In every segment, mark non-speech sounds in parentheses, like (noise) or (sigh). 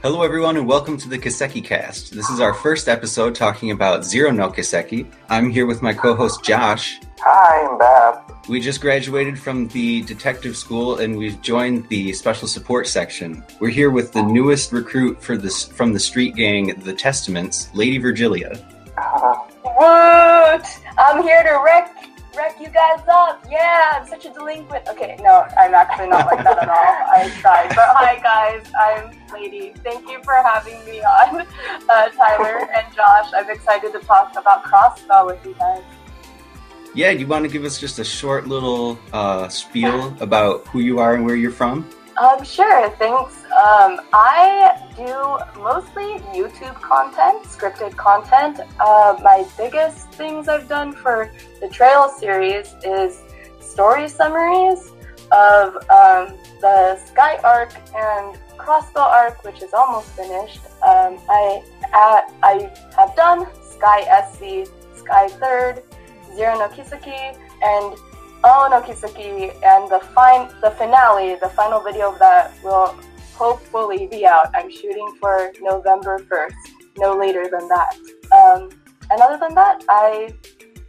Hello, everyone, and welcome to the Kiseki Cast. This is our first episode talking about Zero no Kiseki. I'm here with my co host Josh. Hi, I'm Beth. We just graduated from the detective school and we've joined the special support section. We're here with the newest recruit for this from the street gang, the Testaments, Lady Virgilia. (laughs) Uh, Woot! I'm here to wreck wreck you guys up. Yeah, I'm such a delinquent. Okay, no, I'm actually not like that at all. I tried. But hi guys, I'm Lady. Thank you for having me on, uh, Tyler and Josh. I'm excited to talk about Crossbell with you guys. Yeah, you want to give us just a short little uh, spiel about who you are and where you're from? Um, sure, thanks. Um, I do mostly YouTube content, scripted content. Uh, my biggest things I've done for the Trail series is story summaries of um, the Sky arc and Crossbell arc, which is almost finished. Um, I I have done Sky SC, Sky Third, Zero no Kiseki, and Oh no Kiseki, and the fine the finale, the final video of that will hopefully be out. I'm shooting for November 1st, no later than that. Um, and other than that, I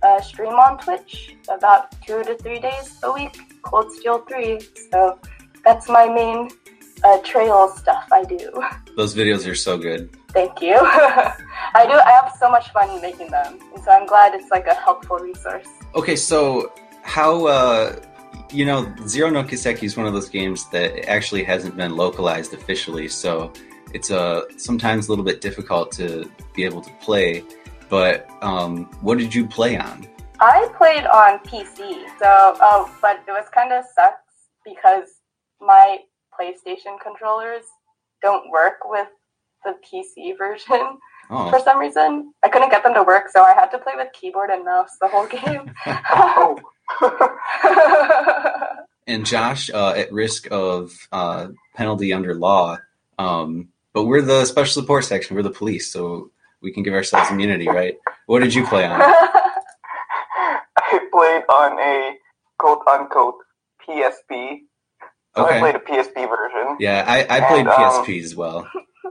uh, stream on Twitch about two to three days a week, Cold Steel 3. So that's my main uh, trail stuff I do. (laughs) Those videos are so good. Thank you. (laughs) I do. I have so much fun making them, and so I'm glad it's like a helpful resource. Okay, so how uh, you know Zero no Kiseki is one of those games that actually hasn't been localized officially, so it's uh, sometimes a little bit difficult to be able to play. But um, what did you play on? I played on PC, so oh, but it was kind of sucks because my PlayStation controllers don't work with the PC version Oh, for some reason. I couldn't get them to work, so I had to play with keyboard and mouse the whole game. (laughs) (laughs) oh. And Josh, uh, at risk of uh, penalty under law, um, but we're the special support section. We're the police, so we can give ourselves immunity, right? What did you play on? (laughs) I played on a quote unquote PSP. So I played a PSP version. Yeah, I, I played And, um, PSP as well. (laughs)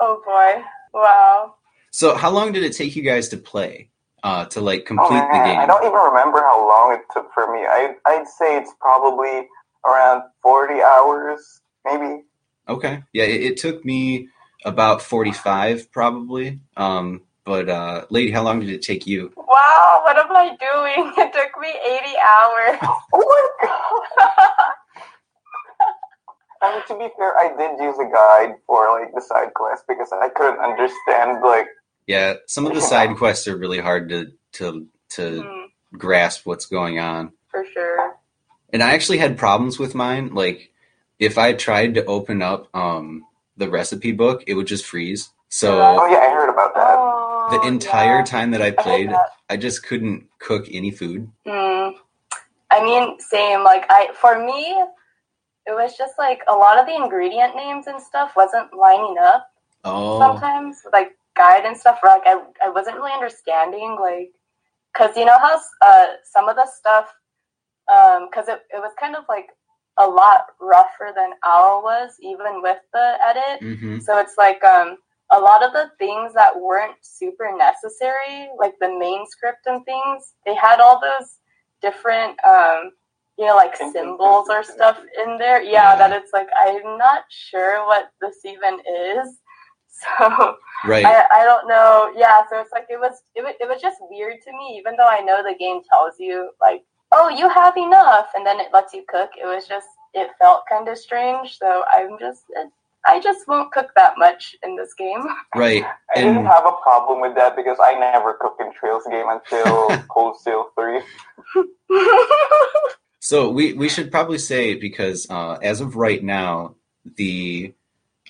oh boy! Wow. So, how long did it take you guys to play? Uh, to like Oh complete man, the game. I don't even remember how long it took for me. I I'd say it's probably around forty hours, maybe. Okay. Yeah, it, it took me about 45 probably. Um, but uh, lady, how long did it take you? Wow, what am I doing? (laughs) It took me 80 hours. (laughs) Oh my god! (laughs) I mean, to be fair, I did use a guide for like the side quest because I couldn't understand like Yeah, some of the side quests are really hard to to to Hmm, grasp what's going on. for sure. And I actually had problems with mine. Like if I tried to open up um the recipe book, it would just freeze. So oh yeah, I heard about that. Oh, the entire yeah. time that I I played, that. I just couldn't cook any food. Hmm. I mean, same. Like, I for me, it was just like a lot of the ingredient names and stuff wasn't lining up Oh, sometimes, like guide and stuff. Where like I, I wasn't really understanding, like, because you know how uh, some of the stuff, because it, it was kind of like a lot rougher than Ao was, even with the edit. hmm So it's like um, a lot of the things that weren't super necessary, like the main script and things, they had all those different, um, you know, like symbols or stuff in there. Yeah, Yeah. that it's like, I'm not sure what this even is. So right. I, I don't know. Yeah, so it's like it was, it was it was just weird to me, even though I know the game tells you like, oh, you have enough, and then it lets you cook. It was just it felt kind of strange. So I'm just I just won't cook that much in this game. (laughs) right. I And- didn't have a problem with that because I never cooked in Trails game until (laughs) Cold Steel 3. (laughs) So we, we should probably say because uh, as of right now, the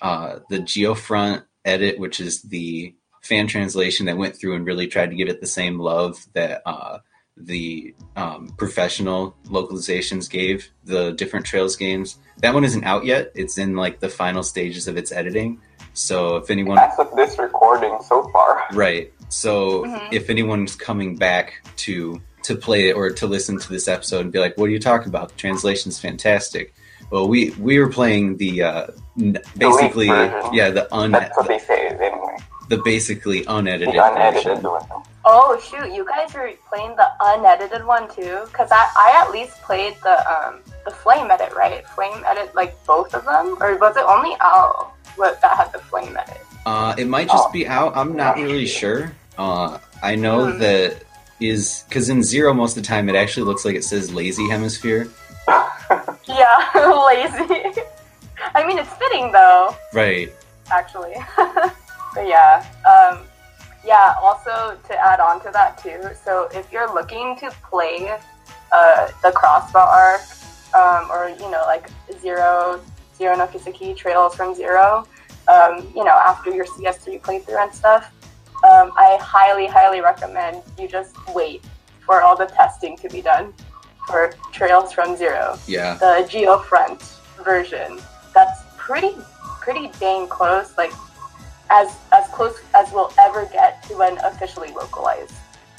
uh, the Geofront edit, which is the fan translation that went through and really tried to give it the same love that uh, the um, professional localizations gave the different Trails games. That one isn't out yet. It's in like the final stages of its editing. So if anyone As of this recording so far. Right. So Mhm. if anyone's coming back to to play it or to listen to this episode and be like, "What are you talking about? The translation's fantastic." Well, we we were playing the uh, n- basically version. yeah the un That's what they say anyway. the basically unedited, The unedited version. one. Oh shoot, you guys are playing the unedited one too? Cause I, I at least played the um the flame edit, right? Flame edit like both of them? Or was it only Ao what that had the flame edit? Uh, it might just Oh. be out. I'm not really sure. Uh, I know Hmm. that is because in zero most of the time it actually looks like it says lazy hemisphere. (laughs) (laughs) Yeah, lazy. I mean it's fitting though, Right. actually. (laughs) but yeah. Um yeah, also to add on to that too, so if you're looking to play uh, the Crossbell arc, um, or you know, like zero zero no Kiseki trails from zero, um, you know, after your CS3 playthrough and stuff, um, I highly, highly recommend you just wait for all the testing to be done for Trails from Zero, Yeah. the Geofront version. That's pretty, pretty dang close. Like as as close as we'll ever get to an officially localized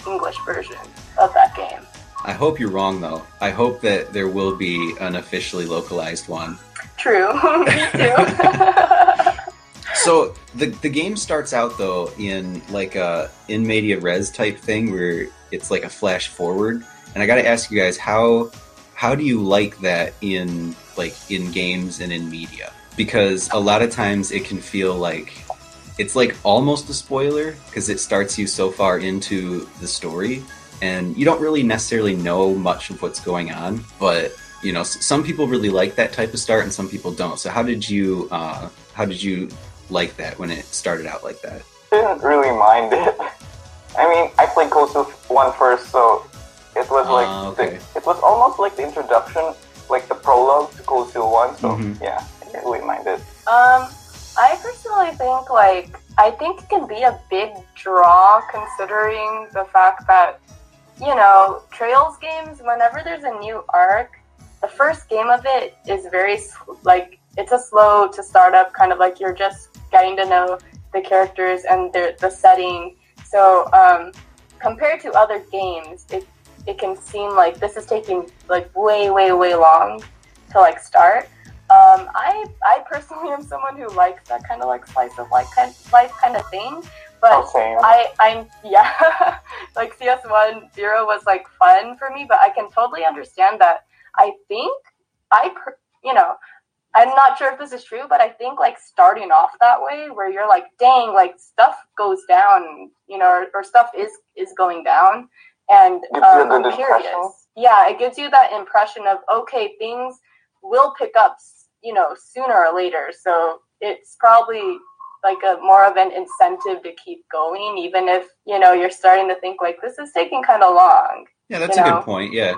English version of that game. I hope you're wrong though. I hope that there will be an officially localized one. True, (laughs) me too. (laughs) So the the game starts out though in like a in media res type thing where it's like a flash forward, and I got to ask you guys how how do you like that in like in games and in media? Because a lot of times it can feel like it's like almost a spoiler because it starts you so far into the story and you don't really necessarily know much of what's going on, but you know some people really like that type of start and some people don't. So how did you uh, how did you like that when it started out like that? Didn't really mind it. (laughs) I mean, I played Cold Steel 1 first, so it was like Ah, okay. the, it was almost like the introduction, like the prologue to Cold Steel 1. So Mhm. yeah, I didn't really mind it. Um, I personally think like I think it can be a big draw considering the fact that you know Trails games. Whenever there's a new arc, the first game of it is very s- like it's a slow to start up, kind of like you're just getting to know the characters and the the setting. So um, compared to other games, it it can seem like this is taking like way way way long to like start. Um, I I personally (laughs) am someone who likes that kind of like slice of life kind life kind of thing, but Oh, same. I I'm (laughs) yeah, like CS one zero was like fun for me, but I can totally understand that. I think I per, you know I'm not sure if this is true, but I think like starting off that way, where you're like, dang, like stuff goes down, you know, or, or stuff is is going down, and Gives you a um, I'm curious. impression. Yeah, it gives you that impression of okay, things will pick up, you know, sooner or later. So it's probably like a more of an incentive to keep going, even if you know you're starting to think like this is taking kind of long. Yeah, that's You a know? good point. Yeah.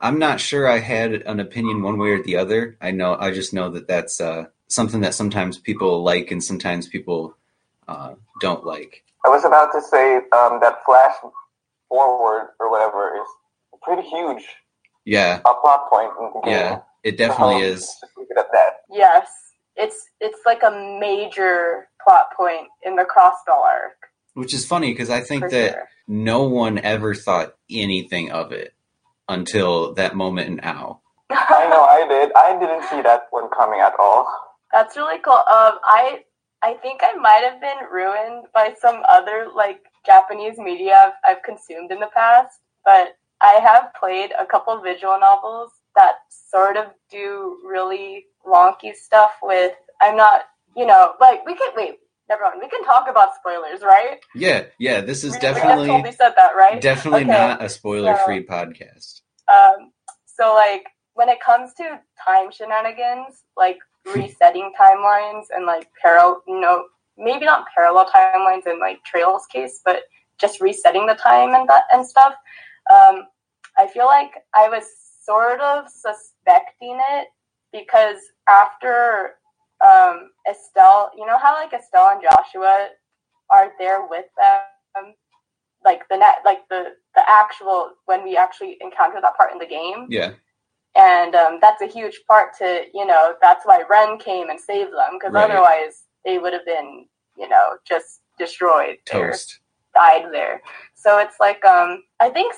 I'm not sure I had an opinion one way or the other. I know I just know that that's uh, something that sometimes people like and sometimes people uh, don't like. I was about to say um, that flash forward or whatever is a pretty huge Yeah, uh, plot point in the game. yeah, it definitely Um, is. Just leave it at that. Yes, it's it's like a major plot point in the Crossbell arc. Which is funny because I think for that sure. no one ever thought anything of it until that moment in Ao. I know I did. I didn't see that one coming at all. That's really cool. Um, I I think I might have been ruined by some other like Japanese media I've, I've consumed in the past, but I have played a couple visual novels that sort of do really wonky stuff with. I'm not, you know, like we can wait. Never mind. We can talk about spoilers, right? Yeah, yeah, this is We- we definitely totally said that, right? definitely Okay. not a spoiler-free podcast. Um, so like when it comes to time shenanigans, like resetting timelines and like parallel, you know, maybe not parallel timelines in like Trails case, but just resetting the time and that and stuff. Um, I feel like I was sort of suspecting it because after um, Estelle, you know how like Estelle and Joshua are there with them, like the net, like the the actual when we actually encounter that part in the game, Yeah, and um, that's a huge part to you know that's why Ren came and saved them because Right. otherwise they would have been you know just destroyed toast. died there. So it's like um I think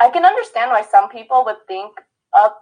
I can understand why some people would think up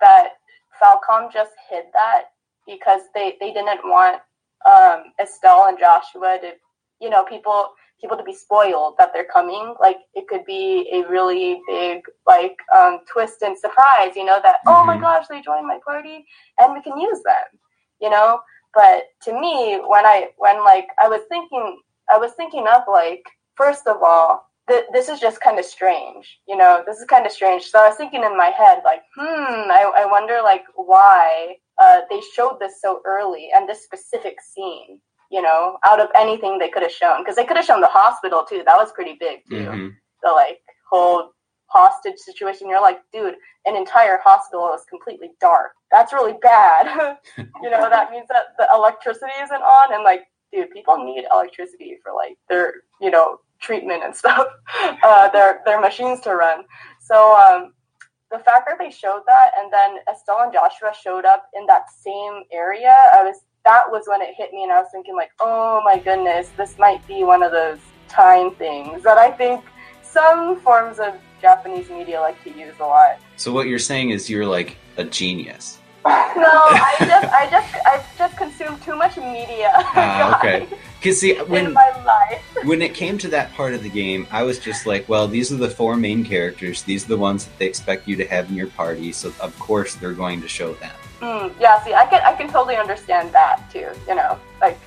that Falcom just hid that because they they didn't want um, Estelle and Joshua to, you know, people people to be spoiled that they're coming. Like it could be a really big like um, twist and surprise, you know, that mm-hmm. oh my mm-hmm. gosh, they joined my party and we can use them, you know. But to me, when I when like I was thinking, I was thinking of like first of all, th- this is just kind of strange, you know. This is kind of strange. So I was thinking in my head, like, hmm, I, I wonder like why uh, they showed this so early and this specific scene you know, out of anything they could have shown. Because they could have shown the hospital too. That was pretty big too. Mm-hmm. The like whole hostage situation. You're like, dude, an entire hospital is completely dark. That's really bad. (laughs) you know, that means that the electricity isn't on and like, dude, people need electricity for like their, you know, treatment and (laughs) stuff. Uh, their their machines to run. So um the fact that they showed that and then Estelle and Joshua showed up in that same area, I was that was when it hit me, and I was thinking like, oh my goodness, this might be one of those time things that I think some forms of Japanese media like to use a lot. So what you're saying is you're like a genius. (laughs) no, I just, I just, I just consume too much media. Ah, (laughs) okay. Because see, when when it came to that part of the game, I was just like, well, these are the four main characters. These are the ones that they expect you to have in your party. So of course they're going to show them. Mm, yeah, see, I can I can totally understand that too. You know, like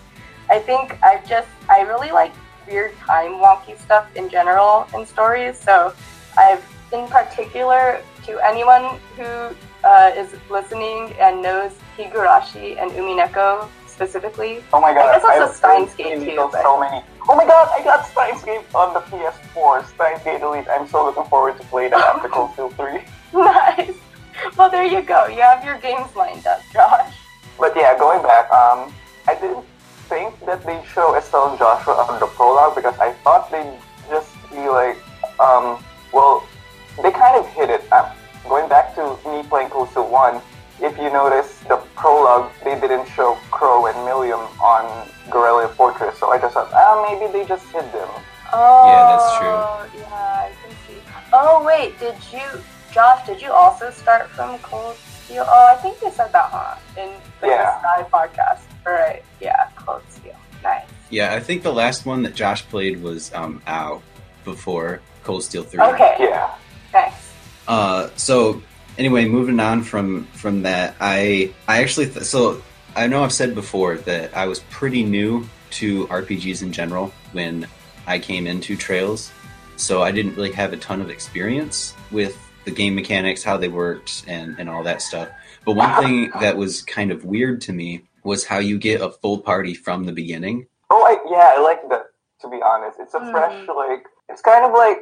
I think I just I really like weird time wonky stuff in general in stories. So I've in particular to anyone who uh, is listening and knows Higurashi and Umineko specifically. Oh my god! I guess also Steins Gate too. But... So many. Oh my god! I got Steins Gate on the PS4. Steins Gate Elite. I'm so looking forward to play that after Cold Steel 3. (laughs) nice well, there you go. You have your games lined up, Josh. But yeah, going back, um, I didn't think that they'd show Estelle and Joshua on the prologue because I thought they'd just be like, um, well, they kind of hit it. Uh, going back to me playing Cold Steel 1, if you notice the prologue, they didn't show Crow and Millium on Garrelia Fortress, so I just thought, ah, maybe they just hid them. Oh, yeah, that's true. Yeah, I can see. Oh, wait, did you Josh, did you also start from Cold Steel? Oh, I think you said that, huh? In the yeah. Sky podcast. Yeah, I think the last one that Josh played was um, Ao before Cold Steel 3. Okay. Yeah. Thanks. Uh, so anyway, moving on from from that, I I actually th- so I know I've said before that I was pretty new to RPGs in general when I came into Trails, so I didn't really have a ton of experience with the game mechanics, how they worked, and and all that stuff. But one thing (laughs) that was kind of weird to me was how you get a full party from the beginning. Oh, I, yeah, I like that. To be honest, it's a mm. fresh like. It's kind of like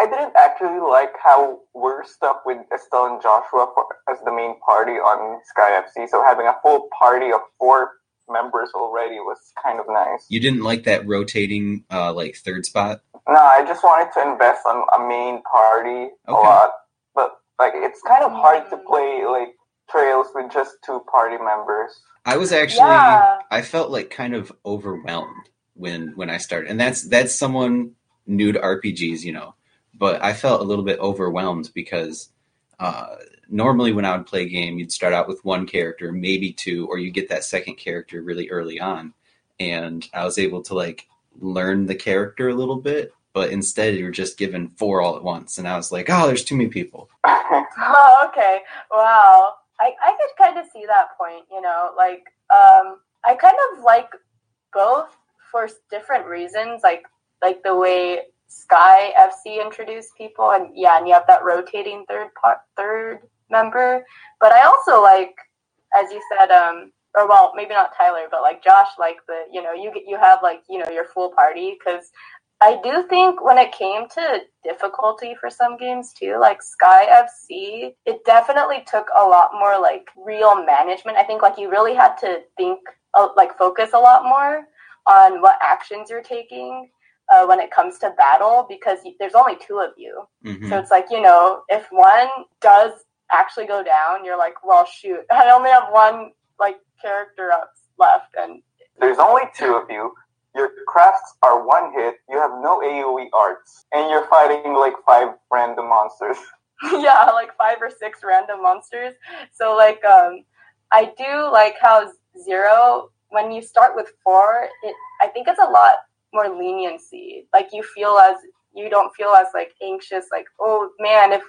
I didn't actually like how we're stuck with Estelle and Joshua for, as the main party on Sky FC. So having a full party of four members already was kind of nice. You didn't like that rotating uh, like third spot? No, I just wanted to invest on a main party okay. a lot but like it's kind of hard to play like trails with just two party members. I was actually yeah. I felt like kind of overwhelmed when when I started. And that's that's someone new to RPGs, you know. But I felt a little bit overwhelmed because uh, normally when I would play a game, you'd start out with one character, maybe two, or you get that second character really early on. And I was able to like learn the character a little bit but instead you're just given four all at once. And I was like, oh, there's too many people. (laughs) oh, okay. Wow. I, I could kind of see that point, you know, like, um, I kind of like both for different reasons, like, like the way Sky FC introduced people, and yeah, and you have that rotating third part, third member. But I also like, as you said, um, or well, maybe not Tyler, but like Josh, like the you know you get you have like you know your full party because I do think when it came to difficulty for some games too, like Sky FC, it definitely took a lot more like real management. I think like you really had to think, uh, like focus a lot more on what actions you're taking uh, when it comes to battle because there's only two of you. Mm-hmm. So it's like, you know, if one does actually go down, you're like, well, shoot, (laughs) I only have one like character up left and there's only two of you your crafts are one hit, you have no AoE arts, and you're fighting like five random monsters. (laughs) yeah, like five or six random monsters. So like um I do like how zero when you start with four, it I think it's a lot more leniency. Like you feel as you don't feel as like anxious, like, oh man, if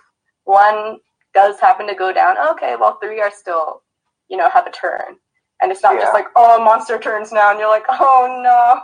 one does happen to go down, okay, well three are still, you know, have a turn. And it's not Yeah. just like, oh monster turns now and you're like, oh no.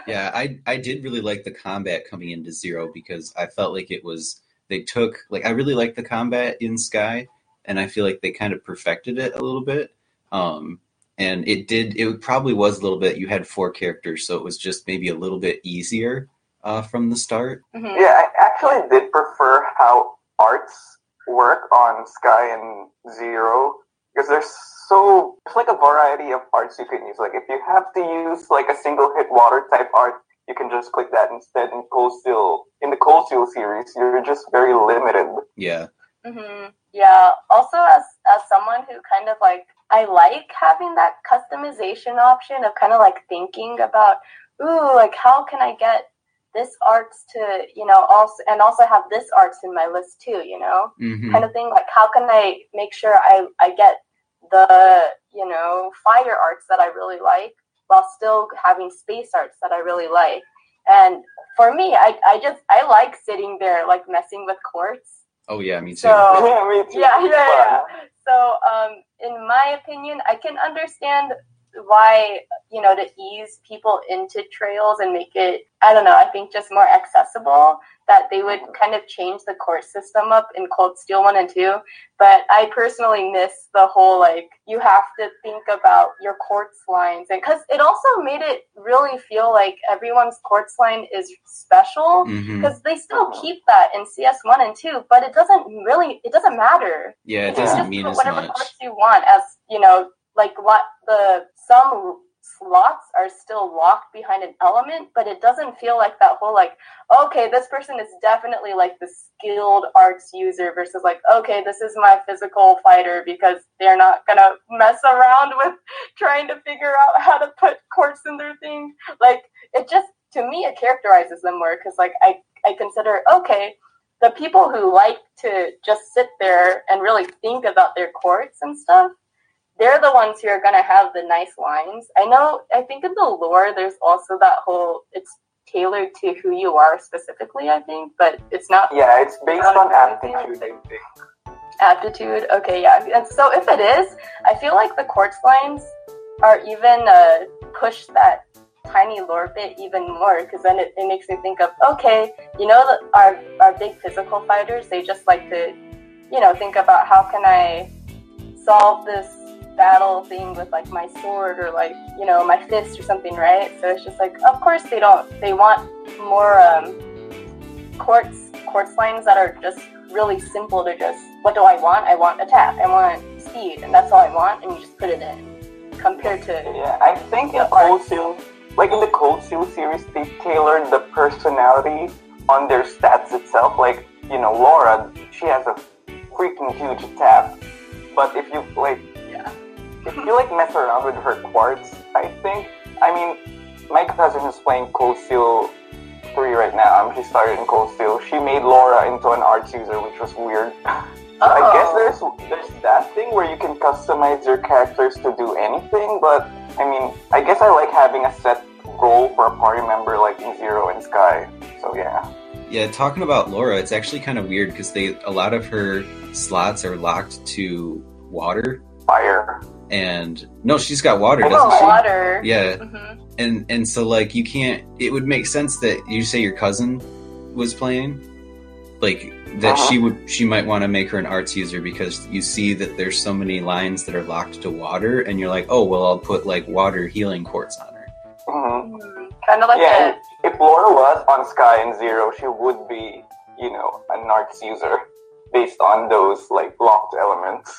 (laughs) Yeah, I I did really like the combat coming into Zero because I felt like it was they took like I really like the combat in Sky and I feel like they kind of perfected it a little bit. Um and it did it probably was a little bit you had four characters so it was just maybe a little bit easier uh from the start. Mhm. Yeah, I actually did prefer how arts work on Sky and Zero because there's so there's like a variety of arts you can use. Like if you have to use like a single hit water type art, you can just click that instead. In Cold Steel, in the Cold Steel series, you're just very limited. Yeah. hmm Yeah. Also, as as someone who kind of like, I like having that customization option of kind of like thinking about, ooh, like how can I get this arts to, you know, also and also have this arts in my list too, you know, hmm kind of thing. Like how can I make sure I I get the you know fire arts that I really like while still having space arts that I really like. And for me, I I just I like sitting there like messing with quartz. Oh yeah, me too. So (laughs) yeah, me too. yeah, yeah, yeah. So, um, in my opinion, I can understand why you know to ease people into trails and make it. I don't know. I think just more accessible. That they would kind of change the quartz system up in Cold Steel one and two. But I personally miss the whole like you have to think about your quartz lines, and because it also made it really feel like everyone's quartz line is special mm-hmm. because they still keep that in CS one and two, but it doesn't really it doesn't matter. Yeah, it doesn't mean whatever much. parts you want, as you know, like what the some slots are still locked behind an element, but it doesn't feel like that whole like okay, this person is definitely like the skilled arts user versus like okay, this is my physical fighter because they're not gonna mess around with (laughs) trying to figure out how to put quartz in their thing. Like it just to me it characterizes them more because like I I consider okay the people who like to just sit there and really think about their quartz and stuff they're the ones who are going to have the nice lines i know i think in the lore there's also that whole it's tailored to who you are specifically i think but it's not Yeah, it's based on aptitude. I think. aptitude okay yeah and so if it is i feel like the quartz lines are even uh, push that tiny lore bit even more because then it, it makes me think of okay you know the, our our big physical fighters they just like to you know think about how can i solve this battle thing with like my sword or like you know my fist or something right so it's just like of course they don't they want more um quartz quartz lines that are just really simple to just what do I want? I want attack, I want speed, and that's all I want, and you just put it in. Compared to Yeah, I think in Cold Steel, like in the Cold Steel series, they tailored the personality on their stats itself. Like, you know, Laura, she has a freaking huge attack. But if you like, if you like mess around with her quartz, I think, I mean, my cousin is playing Cold Steel 3 right now. Um, she started in Cold Steel. She made Laura into an arts user, which was weird. (laughs) I guess there's there's that thing where you can customize your characters to do anything, but I mean, I guess I like having a set role for a party member like in Zero and Sky. So yeah. Yeah, talking about Laura, it's actually kind of weird because they a lot of her slots are locked to water, Fire. And no, she's got water, I doesn't know. she? water. Yeah, hmm and and so like you can't. It would make sense that you say your cousin was playing, like that Uh-huh. she would she might want to make her an arts user because you see that there's so many lines that are locked to water, and you're like, oh well, I'll put like water healing quartz on her. hmm Kind of like Yeah, a, if Laura was on Sky and Zero, she would be, you know, an arts user based on those like locked elements.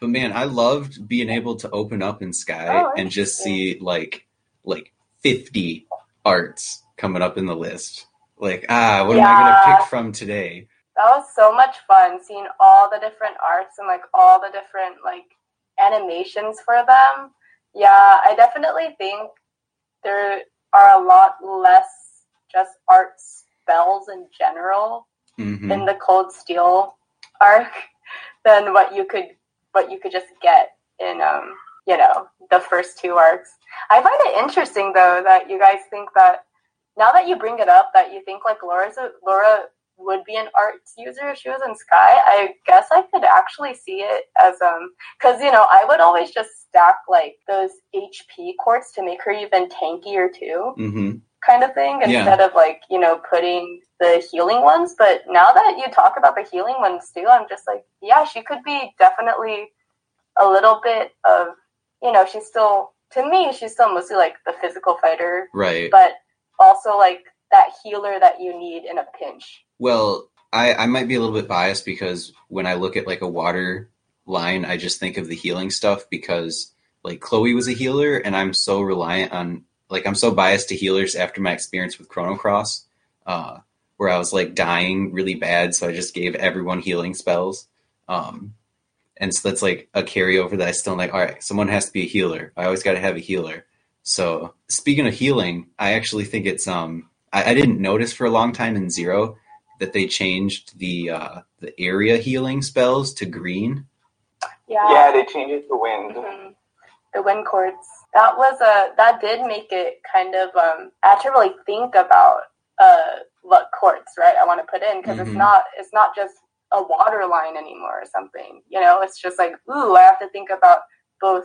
But man, I loved being able to open up in Sky Oh, and just see like like fifty arts coming up in the list. Like, ah, what am I gonna pick from today? that was so much fun seeing all the different arts and like all the different like animations for them. Yeah, I definitely think there are a lot less just art spells in general hmm in the Cold Steel arc (laughs) than what you could what you could just get in um you know the first two arcs. I find it interesting though that you guys think that now that you bring it up that you think like Laura's a, Laura would be an arts user if she was in Sky. I guess I could actually see it as um because you know I would always just stack like those HP quartz to make her even tankier too, hmm kind of thing, Yeah. instead of like you know putting the healing ones. But now that you talk about the healing ones too, I'm just like yeah, she could be definitely a little bit of you know she's still to me she's still mostly like the physical fighter, Right. but also like that healer that you need in a pinch. Well, I, I might be a little bit biased because when I look at like a water line, I just think of the healing stuff because like Chloe was a healer and I'm so reliant on like I'm so biased to healers after my experience with Chrono Cross, uh, where I was like dying really bad, so I just gave everyone healing spells. Um, and so that's like a carryover that I still like, all right, someone has to be a healer. I always gotta have a healer. So speaking of healing, I actually think it's um I, I didn't notice for a long time in Zero that they changed the uh, the area healing spells to green. Yeah, yeah, they changed it to wind. Mhm. The wind quartz. That was a that did make it kind of um I had to really think about uh what quartz right? I want to put in because it's Mhm. not it's not just a water line anymore or something. You know, it's just like, ooh, I have to think about both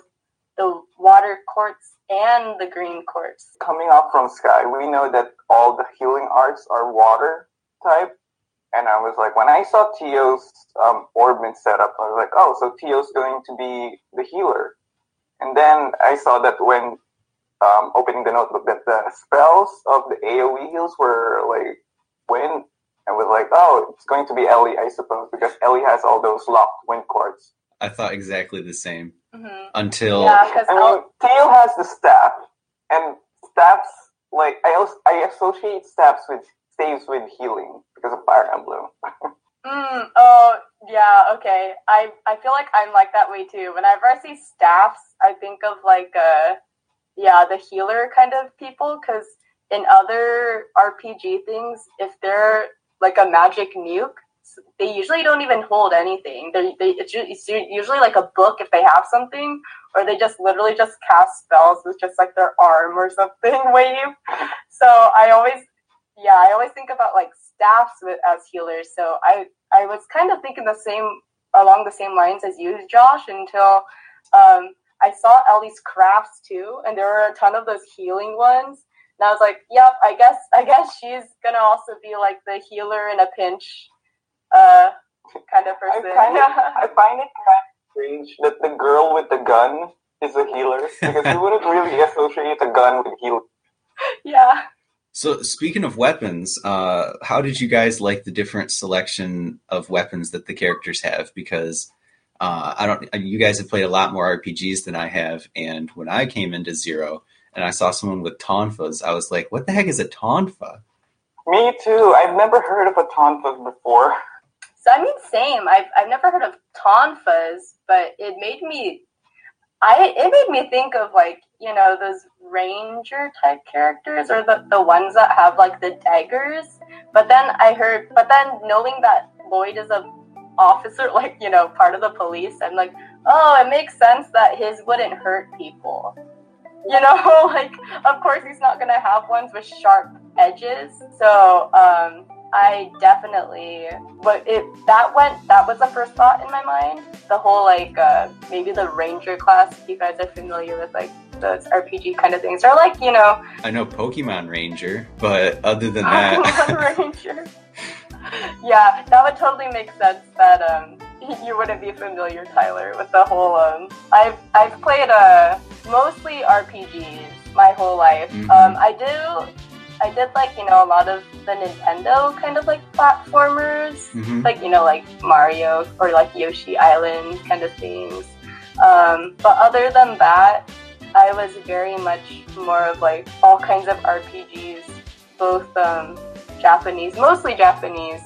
the water quartz and the green quartz. Coming up from Sky, we know that all the healing arts are water type. And I was like, when I saw Tio's um, orbment setup, I was like, oh, so Tio's going to be the healer. And then I saw that when um, opening the notebook, that the spells of the AoE heals were like wind. I was like, oh, it's going to be Ellie, I suppose, because Ellie has all those locked wind quartz. I thought exactly the same Mm-hmm. until Yeah, because I mean, Tio has the staff, and staffs like I also, I associate staffs with staves with healing because of Fire Emblem. (laughs) Mm, oh yeah, okay. I I feel like I'm like that way too. Whenever I see staffs, I think of like uh yeah, the healer kind of people because in other RPG things, if they're like a magic nuke, they usually don't even hold anything. They they it's usually like a book if they have something, or they just literally just cast spells with just like their arm or something (laughs) wave. So I always yeah, I always think about like staffs with, as healers. So I I was kind of thinking the same along the same lines as you, Josh, until um, I saw Ellie's crafts too, and there were a ton of those healing ones. And I was like, "Yep, I guess (laughs) I guess she's gonna also be like the healer in a pinch, uh, kind of I person." find it (laughs) I find it kind of strange that the girl with the gun is a healer because you wouldn't really associate a gun with healing. (laughs) yeah. So speaking of weapons, uh, how did you guys like the different selection of weapons that the characters have? Because uh, I don't, you guys have played a lot more RPGs than I have, and when I came into Zero and I saw someone with tonfas, I was like, "What the heck is a tonfa?" Me too. I've never heard of a tonfa before. So I mean, same. I've I've never heard of tonfas, but it made me, I it made me think of like you know those ranger type characters or the the ones that have like the daggers. But then I heard, but then knowing that Lloyd is a officer, (laughs) like you know part of the police, I'm like, oh, it makes sense that his wouldn't hurt people. You know, (laughs) like of course he's not gonna have ones with sharp edges. So um, I definitely, but it that went that was the first thought in my mind. The whole like uh, maybe the ranger class. If you guys are familiar with like those RPG kind of things, or like you know, I know Pokemon Ranger, but other than that, (laughs) (laughs) ranger. yeah, that would totally make sense. That um, (laughs) you wouldn't be familiar, Tyler, with the whole um. I've I've played uh mostly RPGs my whole life. Mhm. Um, I do. I did like you know a lot of the Nintendo kind of like platformers, Mhm. like you know like Mario or like Yoshi Island kind of things. Um, but other than that, I was very much more of like all kinds of RPGs, both um, Japanese, mostly Japanese,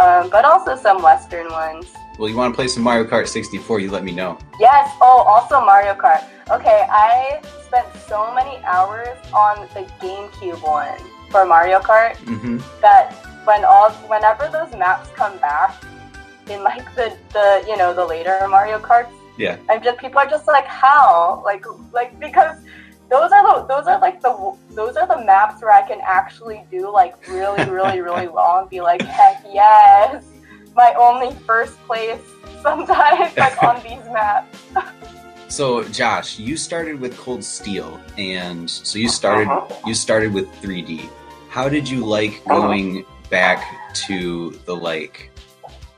um, but also some Western ones. well, you want to play some Mario Kart 64? You let me know. Yes. Oh, also Mario Kart. Okay, I spent so many hours on the GameCube one for Mario Kart hmm that when all whenever those maps come back, in like the the you know the later Mario Karts. Yeah. I'm just people are just like how like like because those are the those are like the those are the maps where I can actually do like really really really (laughs) well and be like heck yes my only first place sometimes like on (laughs) these maps. So Josh, you started with Cold Steel, and so you started Uh-huh. you started with 3D. How did you like going back to the like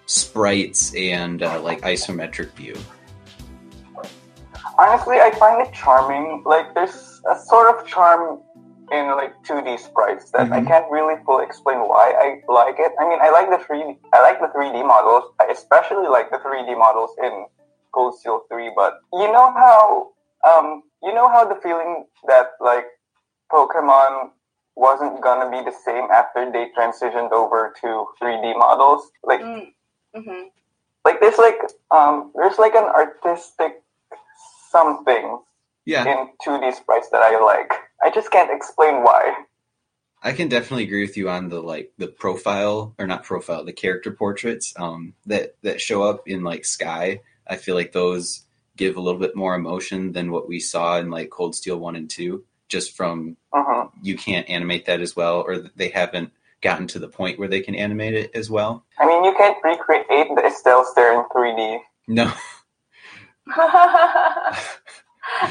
sprites and uh, like isometric view? Honestly, I find it charming. Like, there's a sort of charm in like 2D sprites that I Mhm. can't really fully explain why I like it. I mean, I like the 3D. I like the 3D models. I especially like the 3D models in Cold Steel 3. But you know how, um, you know how the feeling that like Pokemon wasn't gonna be the same after they transitioned over to 3D models. Like, Mm. hmm like there's like um, there's like an artistic something Yeah, in 2D sprites that I like. I just can't explain why. I can definitely agree with you on the like the profile or not profile, the character portraits um, that that show up in like Sky. I feel like those give a little bit more emotion than what we saw in like Cold Steel one and two. Just from hmm you can't animate that as well, or they haven't gotten to the point where they can animate it as well. I mean, you can't recreate the Estelle Stare in 3D. No, (laughs) (laughs)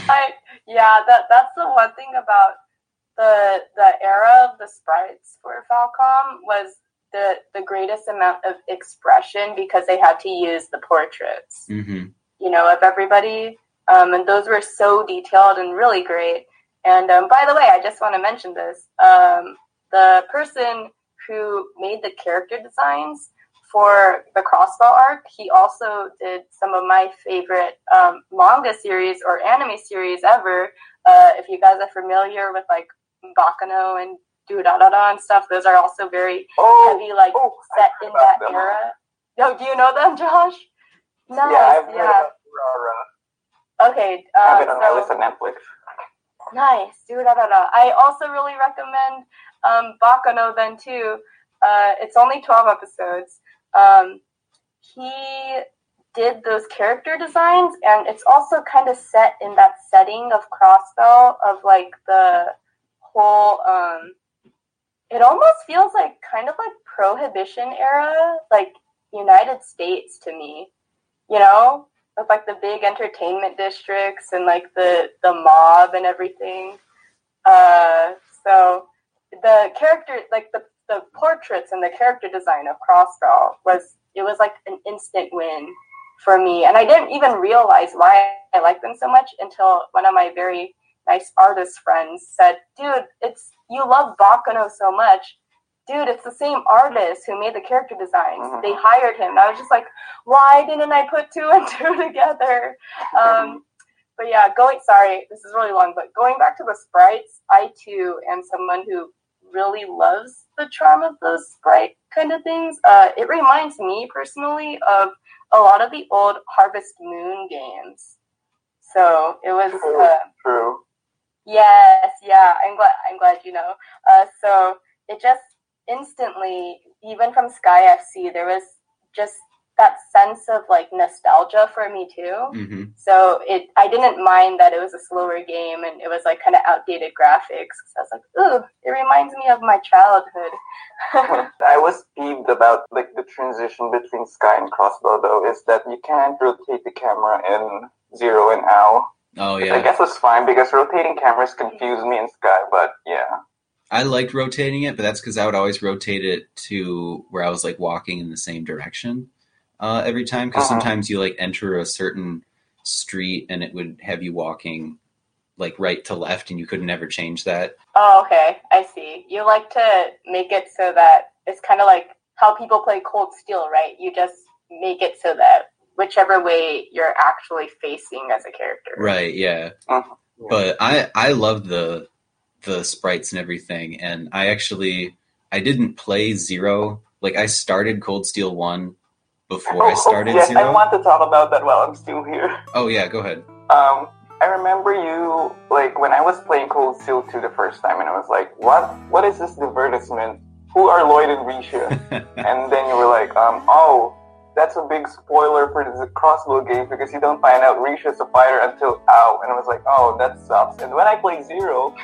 I yeah, that that's the one thing about the the era of the sprites for Falcom was the the greatest amount of expression because they had to use the portraits, hmm you know, of everybody, um, and those were so detailed and really great. And um, by the way, I just want to mention this: um, the person who made the character designs for the Crossbell arc, he also did some of my favorite um, manga series or anime series ever. Uh, if you guys are familiar with like Baccano and Durarara and stuff, those are also very Oh, heavy, like oh, set in that them. era. No, do you know them, Josh? Nice, yeah, I've heard yeah. about Aurora. Okay, I have been it on my so list on Netflix. Nice. Durarara. I also really recommend um, Baccano then too. Uh, it's only twelve episodes. Um, he did those character designs, and it's also kind of set in that setting of Crossbell of like the whole. Um, it almost feels like kind of like Prohibition era, like United States to me. You know, like the big entertainment districts and like the the mob and everything. Uh, so the character, like the the portraits and the character design of Crossbell was it was like an instant win for me, and I didn't even realize why I liked them so much until one of my very nice artist friends said, "Dude, it's you love Baccano so much." Dude, it's the same artist who made the character designs. Mhm. They hired him. I was just like, why didn't I put two and two (laughs) together? Um, but yeah, going sorry, this is really long, but going back to the sprites, I too am someone who really loves the charm of those sprite kind of things. Uh, it reminds me personally of a lot of the old Harvest Moon games. So it was uh, True. Yes, yeah, I'm glad. I'm glad you know. Uh, so it just instantly, even from Sky FC, there was just that sense of like nostalgia for me too. hmm So it, I didn't mind that it was a slower game and it was like kind of outdated graphics. 'cause I was like, ooh, it reminds me of my childhood. (laughs) I was peeved about like the transition between Sky and Crossbell though, is that you can't rotate the camera in Zero and Ao. Oh yeah, I guess it's fine because rotating cameras confuse me in Sky, but yeah. I liked rotating it, but that's because I would always rotate it to where I was like walking in the same direction uh, every time. Because Uh-huh. sometimes you like enter a certain street and it would have you walking like right to left, and you could never change that. oh, okay, I see. You like to make it so that it's kind of like how people play Cold Steel, right? You just make it so that whichever way you're actually facing as a character. Right? Yeah. Uh-huh. But I I love the the sprites and everything, and I actually I didn't play zero. Like I started Cold Steel one before I Oh, started (laughs) yes, zero. I want to talk about that while I'm still here. Oh yeah, go ahead. Um, I remember you like when I was playing Cold Steel 2 the first time, and I was like, "What? What is this advertisement? Who are Lloyd and Risha?" (laughs) and then you were like, um, "Oh, that's a big spoiler for the Crossbell game because you don't find out Risha's a fighter until out. and I was like, oh, that sucks. And when I play Zero,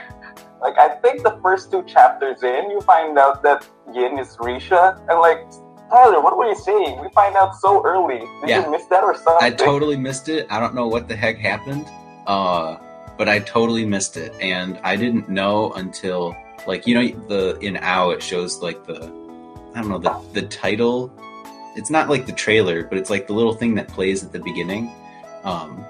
like I think the first two chapters in, you find out that Yin is Rixia, and like Tyler, what were you saying? We find out so early. Did Yeah. you miss that or something? I totally missed it. I don't know what the heck happened, uh, but I totally missed it, and I didn't know until like you know the in Ao it shows like the I don't know the the title. It's not like the trailer, but it's like the little thing that plays at the beginning. Um,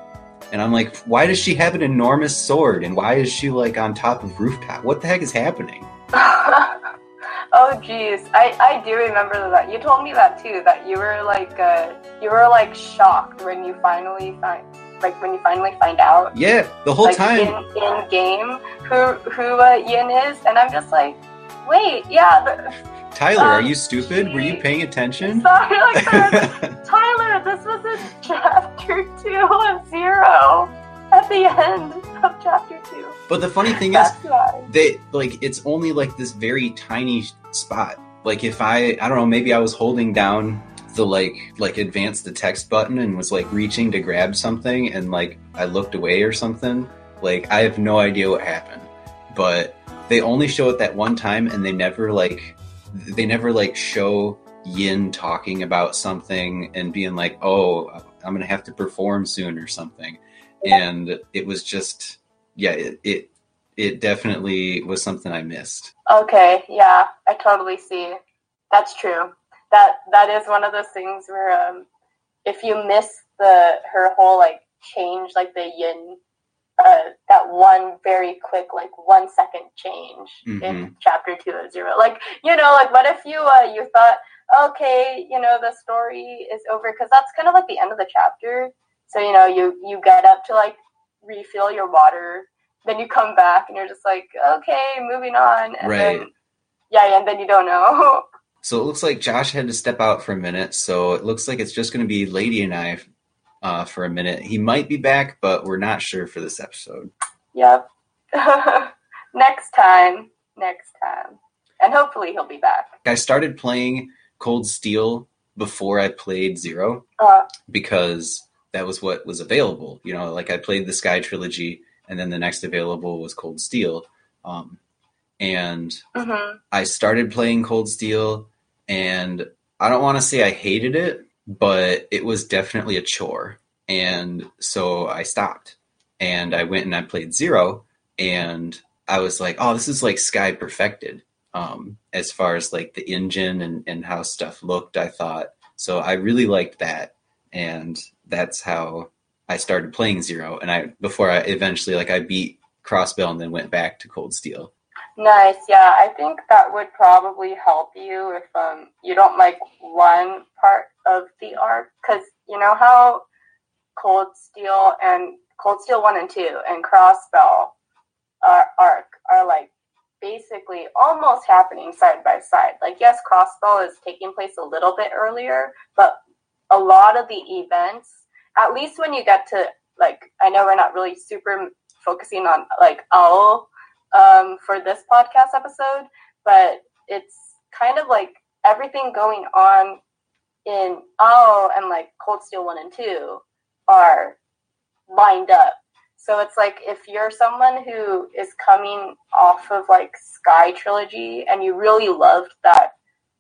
and I'm like, why does she have an enormous sword, and why is she like on top of rooftop? What the heck is happening? (laughs) oh geez, I, I do remember that. You told me that too. That you were like uh, you were like shocked when you finally find like when you finally find out Yeah, the whole like time. in, in game who who uh, Yin is, and I'm just like, wait, yeah, the, Tyler, are um, you stupid? Were you paying attention? (laughs) sorry, like. (laughs) Tyler, this was in chapter two of Zero at the end of chapter two. but the funny thing is, why. they like it's only like this very tiny spot like if i i don't know maybe i was holding down the like like advance the text button and was like reaching to grab something and like i looked away or something like i have no idea what happened but they only show it that one time and they never like they never like show yin talking about something and being like oh i'm gonna have to perform soon or something and it was just yeah it, it it definitely was something I missed. Okay, yeah, I totally see. That's true. That that is one of those things where um, if you miss the her whole like change, like the yin, uh, that one very quick like one second change in chapter two of zero. Like you know, like what if you uh, you thought okay, you know, the story is over because that's kind of like the end of the chapter. So you know, you you get up to like refill your water then you come back and you're just like, okay, moving on. And Right. then yeah, and then you don't know. (laughs) So it looks like Josh had to step out for a minute. So it looks like it's just going to be Lady and I uh, for a minute. He might be back, but we're not sure for this episode. yep. (laughs) next time. Next time. And hopefully he'll be back. I started playing Cold Steel before I played Zero Uh, because that was what was available. You know, like I played the Sky trilogy, and then the next available was Cold Steel. Um, and mhm. I started playing Cold Steel, and I don't want to say I hated it, but it was definitely a chore. And so I stopped, and I went and I played Zero, and I was like, oh, this is like Sky perfected. Um, as far as like the engine and, and how stuff looked, I thought. So I really liked that, and that's how I started playing Zero. And I before I eventually like I beat Crossbell and then went back to Cold Steel. Nice. Yeah, I think that would probably help you if um you don't like one part of the arc because you know how Cold Steel and Cold Steel one and two and Crossbell are arc are like basically almost happening side by side. Like yes, Crossbell is taking place a little bit earlier, but a lot of the events, at least when you get to like I know we're not really super focusing on like Ao um, for this podcast episode, but it's kind of like everything going on in oh and like Cold Steel 1 and 2 are lined up. So it's like if you're someone who is coming off of like Sky Trilogy and you really loved that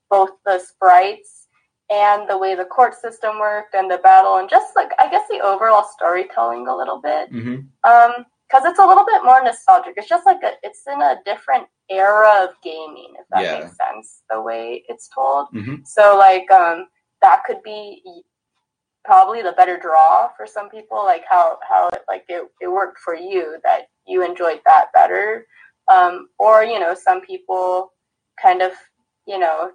both the sprites and the way the quartz system worked and the battle and just like I guess the overall storytelling a little bit Mm-hmm. um because it's a little bit more nostalgic it's just like a, it's in a different era of gaming if that Yeah. makes sense the way it's told Mm-hmm. so like um that could be probably the better draw for some people like how how it, like it, it worked for you that you enjoyed that better. Um or you know some people kind of you know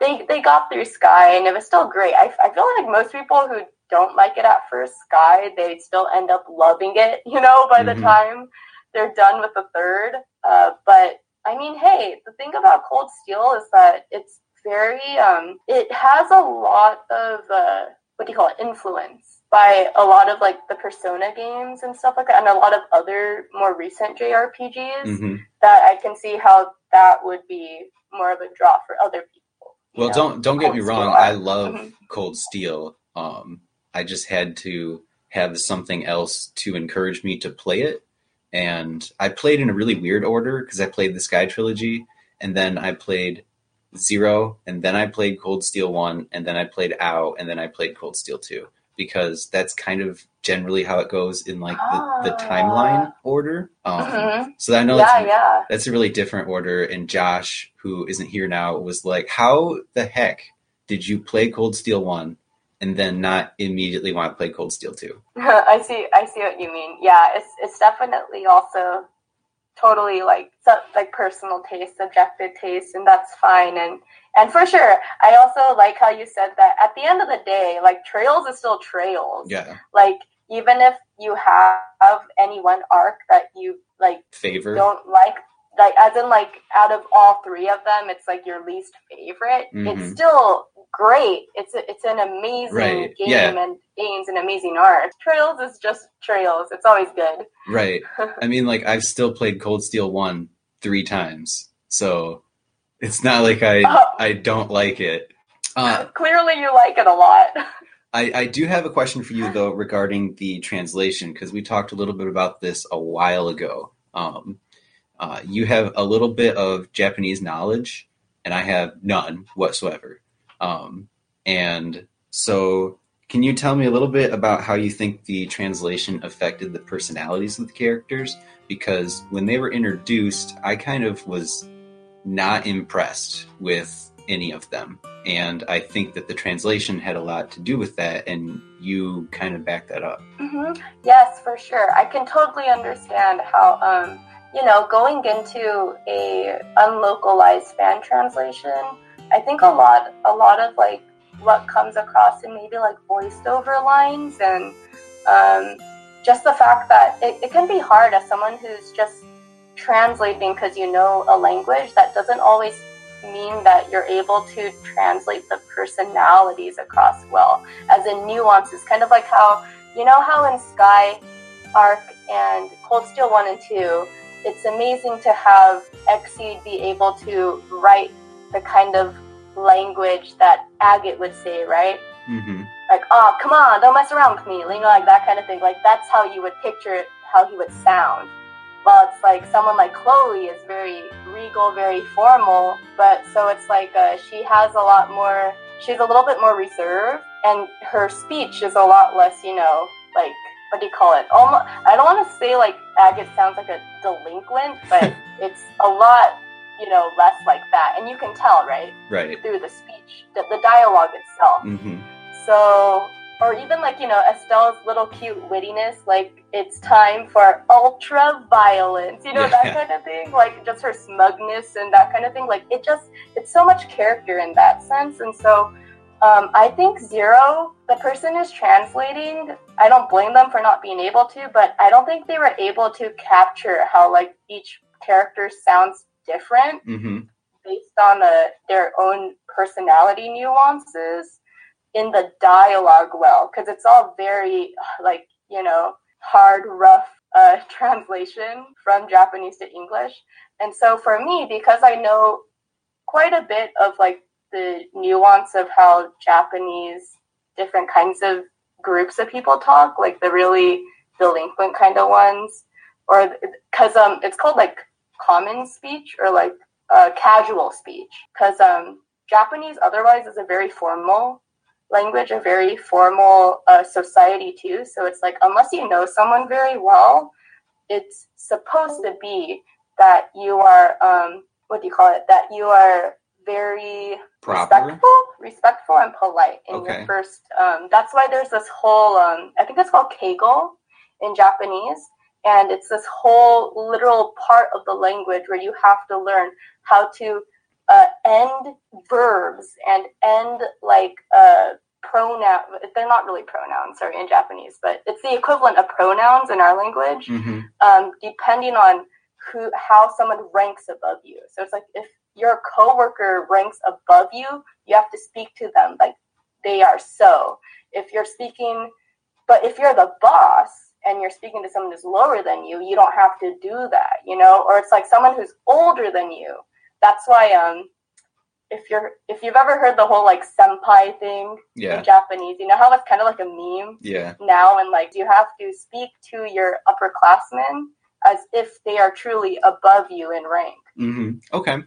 they they got through sky and it was still great. I, I feel like most people who don't like it at first sky they still end up loving it (laughs) you know by the Mhm. time they're done with the third. Uh, but i mean hey the thing about cold steel is that it's very um it has a lot of uh what do you call it influence by a lot of like the persona games and stuff like that and a lot of other more recent jrpgs Mm-hmm. that i can see how that would be more of a draw for other people Well, know, don't don't get Cold me wrong. I love Mhm. Cold Steel. Um, I just had to have something else to encourage me to play it, and I played in a really weird order because I played the Sky trilogy, and then I played Zero, and then I played Cold Steel One, and then I played Ao, and then I played Cold Steel Two because that's kind of generally how it goes in like the, the Ah. timeline order. Um, Mhm. So I know Yeah, that's yeah. that's a really different order. And Josh, who isn't here now, was like, "How the heck did you play Cold Steel One and then not immediately want to play Cold Steel Two? (laughs) I see. I see what you mean. Yeah, it's it's definitely also totally like like personal taste, subjective taste, and that's fine. And and for sure, I also like how you said that at the end of the day, like Trails is still Trails. Yeah, Like even if you have any one arc that you like favor. don't like like as in like out of all three of them it's like your least favorite Mhm. it's still great it's a, it's an amazing Right, game yeah. and gains an amazing art trails is just trails it's always good Right. (laughs) I mean, like I've still played Cold Steel One three times, so it's not like I (laughs) Oh. I don't like it. Uh, (laughs) clearly you like it a lot I, I do have a question for you though regarding the translation because we talked a little bit about this a while ago. Um, uh, you have a little bit of Japanese knowledge, and I have none whatsoever. Um, and so, can you tell me a little bit about how you think the translation affected the personalities of the characters? Because when they were introduced, I kind of was not impressed with any of them. And I think that the translation had a lot to do with that, and you kind of back that up. hmm Yes, for sure. I can totally understand how, um, you know, going into a unlocalized fan translation, I think a lot, a lot of like what comes across in maybe like voiced over lines and um, just the fact that it, it can be hard as someone who's just translating because you know a language that doesn't always mean that you're able to translate the personalities across well as in nuances kind of like how you know how in Sky Arc and Cold Steel 1 and 2, it's amazing to have XSEED be able to write the kind of language that Agate would say, right? hmm Like, oh, come on, don't mess around with me, you know, like that kind of thing. Like, that's how you would picture it, how he would sound. Well, it's like someone like Chloe is very regal, very formal, but so it's like uh, she has a lot more, she's a little bit more reserved, and her speech is a lot less, you know, like, what do you call it? Almost, I don't want to say like Agate sounds like a delinquent, but (laughs) it's a lot, you know, less like that. And you can tell, right, Right. through the speech, the, the dialogue itself. hmm So, or even like, you know, Estelle's little cute wittiness, like, it's time for ultra violence, you know, that kind of thing. Like, just her smugness and that kind of thing. Like, it just, it's so much character in that sense. And so, um, I think Zero, the person who's translating, I don't blame them for not being able to, but I don't think they were able to capture how, like, each character sounds different hmm based on the, their own personality nuances in the dialogue well because it's all very like you know hard rough uh, (laughs) translation from japanese to english. And so for me because i know quite a bit of like the nuance of how japanese different kinds of groups of people talk like the really delinquent kind of ones or because um it's called like common speech or like uh, casual speech because um, Japanese otherwise is a very formal language, a very formal uh, society too. So it's like unless you know someone very well, it's supposed to be that you are um, what do you call it? That you are very Proper. respectful, respectful and polite in Okay. your first. Um, that's why there's this whole. Um, I think it's called keigo in Japanese, and it's this whole literal part of the language where you have to learn how to uh, end verbs and end like uh, pronoun. They're not really pronouns, sorry, in Japanese, but it's the equivalent of pronouns in our language hmm um, depending on who how someone ranks above you. So it's like if your coworker ranks above you, you have to speak to them like they are so. If you're speaking, but if you're the boss and you're speaking to someone who's lower than you, you don't have to do that, you know. Or it's like someone who's older than you. That's why um, if you're if you've ever heard the whole like senpai thing Yeah. in Japanese, you know how it's kind of like a meme Yeah. now, and like you have to speak to your upperclassmen as if they are truly above you in rank Mm-hmm. Okay.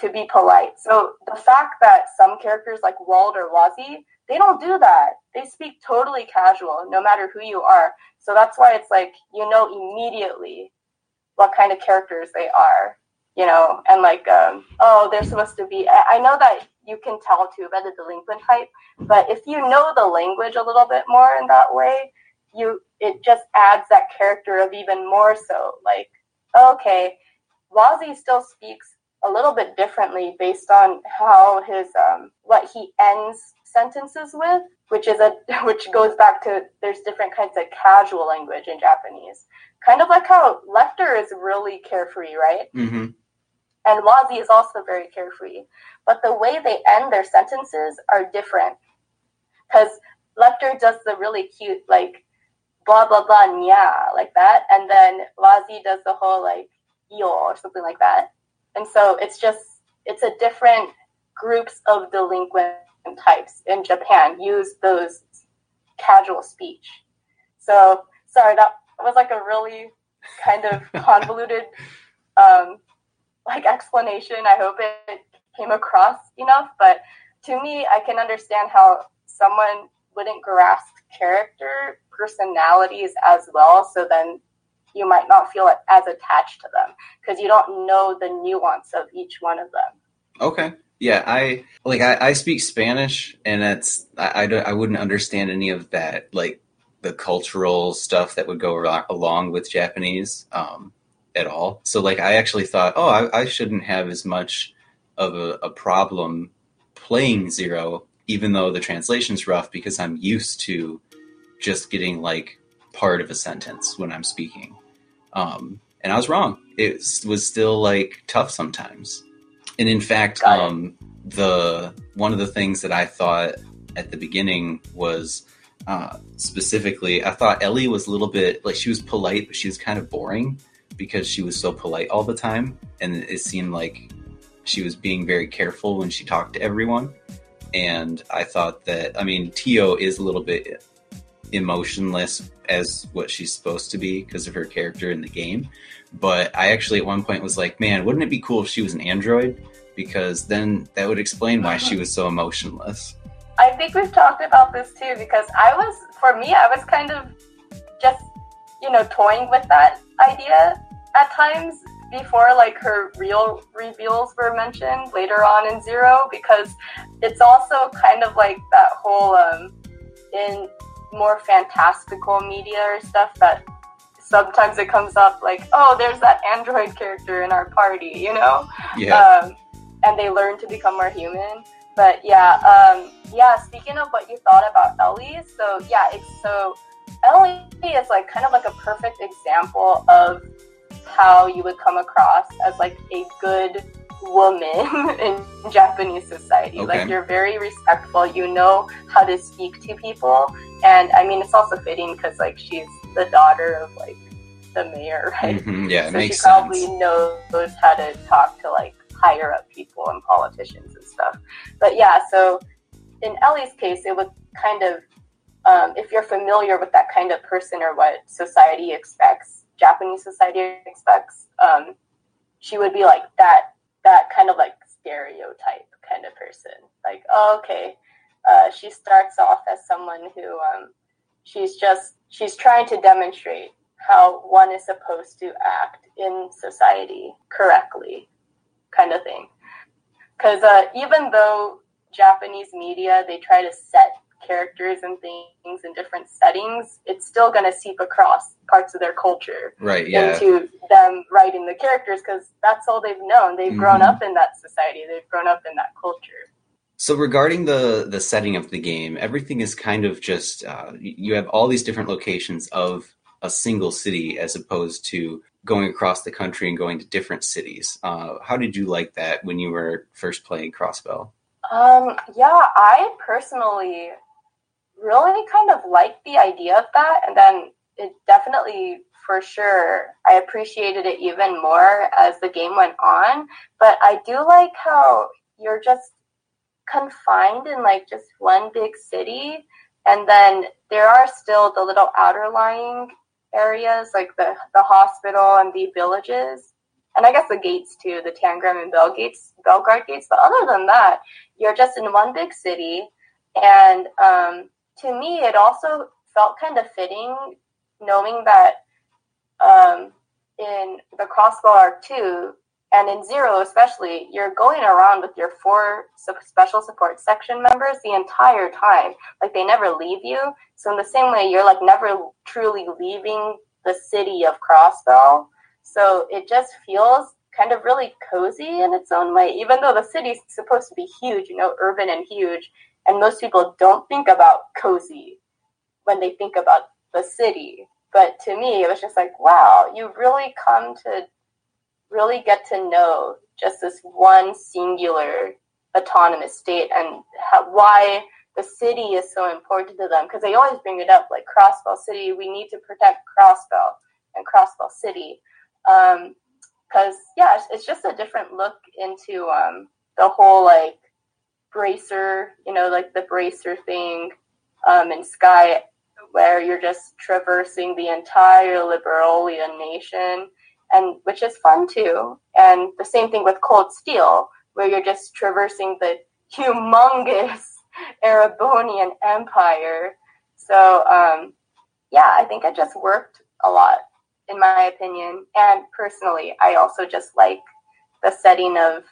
To be polite. So the fact that some characters like Wald or Wazy, they don't do that. They speak totally casual, no matter who you are. So that's why it's like you know immediately what kind of characters they are, you know, and like um, oh they're supposed to be. I, I know that you can tell too by the delinquent type, but if you know the language a little bit more in that way, you it just adds that character of even more so like okay, Wazy still speaks a little bit differently based on how his um, what he ends sentences with, which is a (laughs) which goes back to there's different kinds of casual language in Japanese. Kind of like how Lefter is really carefree, right? hmm And Wazy is also very carefree. But the way they end their sentences are different. Because Lefter does the really cute, like, blah, blah, blah, yeah like that. And then Wazy does the whole, like, yo, or something like that. And so it's just, it's a different groups of delinquent types in Japan use those casual speech. So, sorry, that was like a really kind of (laughs) convoluted um, like explanation. I hope it came across enough, but to me, I can understand how someone wouldn't grasp character personalities as well. So then you might not feel as attached to them because you don't know the nuance of each one of them. Okay. Yeah, I like I, I speak Spanish, and it's I, I, I wouldn't understand any of that like the cultural stuff that would go along with Japanese um, at all. So like I actually thought, oh, I, I shouldn't have as much of a, a problem playing Zero, even though the translation's rough, because I'm used to just getting like part of a sentence when I'm speaking. Um, and I was wrong. It was still like tough sometimes. And in fact, um, the one of the things that I thought at the beginning was uh, specifically, I thought Ellie was a little bit like she was polite, but she was kind of boring because she was so polite all the time, and it seemed like she was being very careful when she talked to everyone. And I thought that, I mean, Tio is a little bit emotionless as what she's supposed to be because of her character in the game. But I actually at one point was like, man, wouldn't it be cool if she was an android? Because then that would explain why she was so emotionless. I think we've talked about this too because I was, for me, I was kind of just, you know, toying with that idea at times before like her real reveals were mentioned later on in Zero because it's also kind of like that whole um, in more fantastical media or stuff that sometimes it comes up like, oh, there's that android character in our party, you know? Yeah. um, and they learn to become more human. But yeah, um, yeah. Speaking of what you thought about Ellie, so yeah, it's so Ellie is like kind of like a perfect example of how you would come across as like a good woman (laughs) in Japanese society. Okay. Like you're very respectful. You know how to speak to people, and I mean it's also fitting because like she's the daughter of like the mayor, right? Mhm, Yeah, it so makes she probably sense. knows how to talk to like higher up people and politicians and stuff. But yeah, so in Ellie's case, it would kind of, um, if you're familiar with that kind of person or what society expects, Japanese society expects, um, she would be like that, that kind of like stereotype kind of person. Like, oh, okay, uh, she starts off as someone who, um, she's just, she's trying to demonstrate how one is supposed to act in society correctly, kind of thing. Because uh, even though Japanese media they try to set characters and things in different settings, it's still going to seep across parts of their culture Right, yeah. into them writing the characters because that's all they've known. They've grown Mhm. up in that society. They've grown up in that culture. So regarding the the setting of the game, everything is kind of just uh, you have all these different locations of a single city as opposed to going across the country and going to different cities. Uh, how did you like that when you were first playing Crossbell? Um, yeah, I personally really kind of liked the idea of that, and then it definitely, for sure, I appreciated it even more as the game went on. But I do like how you're just confined in like just one big city and then there are still the little outer lying areas like the the hospital and the villages and I guess the gates too, the Tangram and Bell gates, Bellguard gates. But other than that, you're just in one big city. And um, to me, it also felt kind of fitting knowing that um, in the Crossbell Arc 2 and in Zero especially, you're going around with your four special support section members the entire time. Like they never leave you. So in the same way, you're like never truly leaving the city of Crossbell. So it just feels kind of really cozy in its own way, even though the city's supposed to be huge, you know, urban and huge. And most people don't think about cozy when they think about the city. But to me, it was just like, wow, you really come to really get to know just this one singular autonomous state and how, why the city is so important to them. Because they always bring it up like Crossbell City, we need to protect Crossbell and Crossbell City because um, yeah, it's, it's, just a different look into um, the whole like bracer, you know, like the bracer thing um, in Sky, where you're just traversing the entire Liberlian nation, and which is fun too. And the same thing with Cold Steel, where you're just traversing the humongous (laughs) Erebonian Empire. So um, yeah, I think it just worked a lot in my opinion. And personally, I also just like the setting of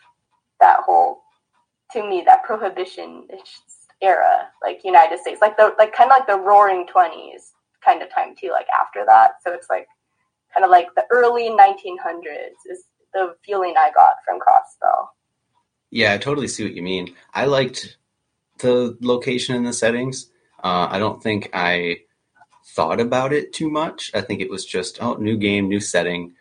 that whole, to me, that prohibition era, like United States, like the like kind of like the Roaring Twenties kind of time too, like after that. So it's like kind of like the early 1900s is the feeling I got from Crossbell. Yeah, I totally see what you mean. I liked the location and the settings. Uh, I don't think I thought about it too much. I think it was just, oh, new game, new setting.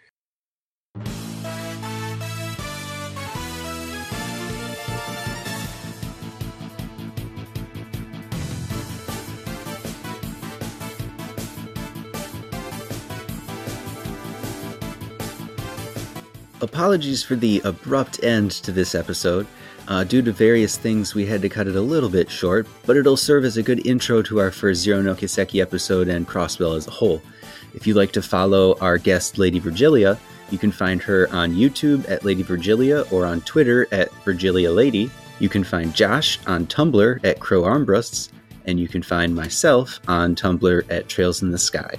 Apologies for the abrupt end to this episode. Uh, due to various things, we had to cut it a little bit short, but it'll serve as a good intro to our first Zero no Kiseki episode and Crossbell as a whole. If you'd like to follow our guest, Lady Virgilia, you can find her on YouTube at Lady Virgilia or on Twitter at Virgilia Lady. You can find Josh on Tumblr at Crow Armbrusts, and you can find myself on Tumblr at Trails in the Sky.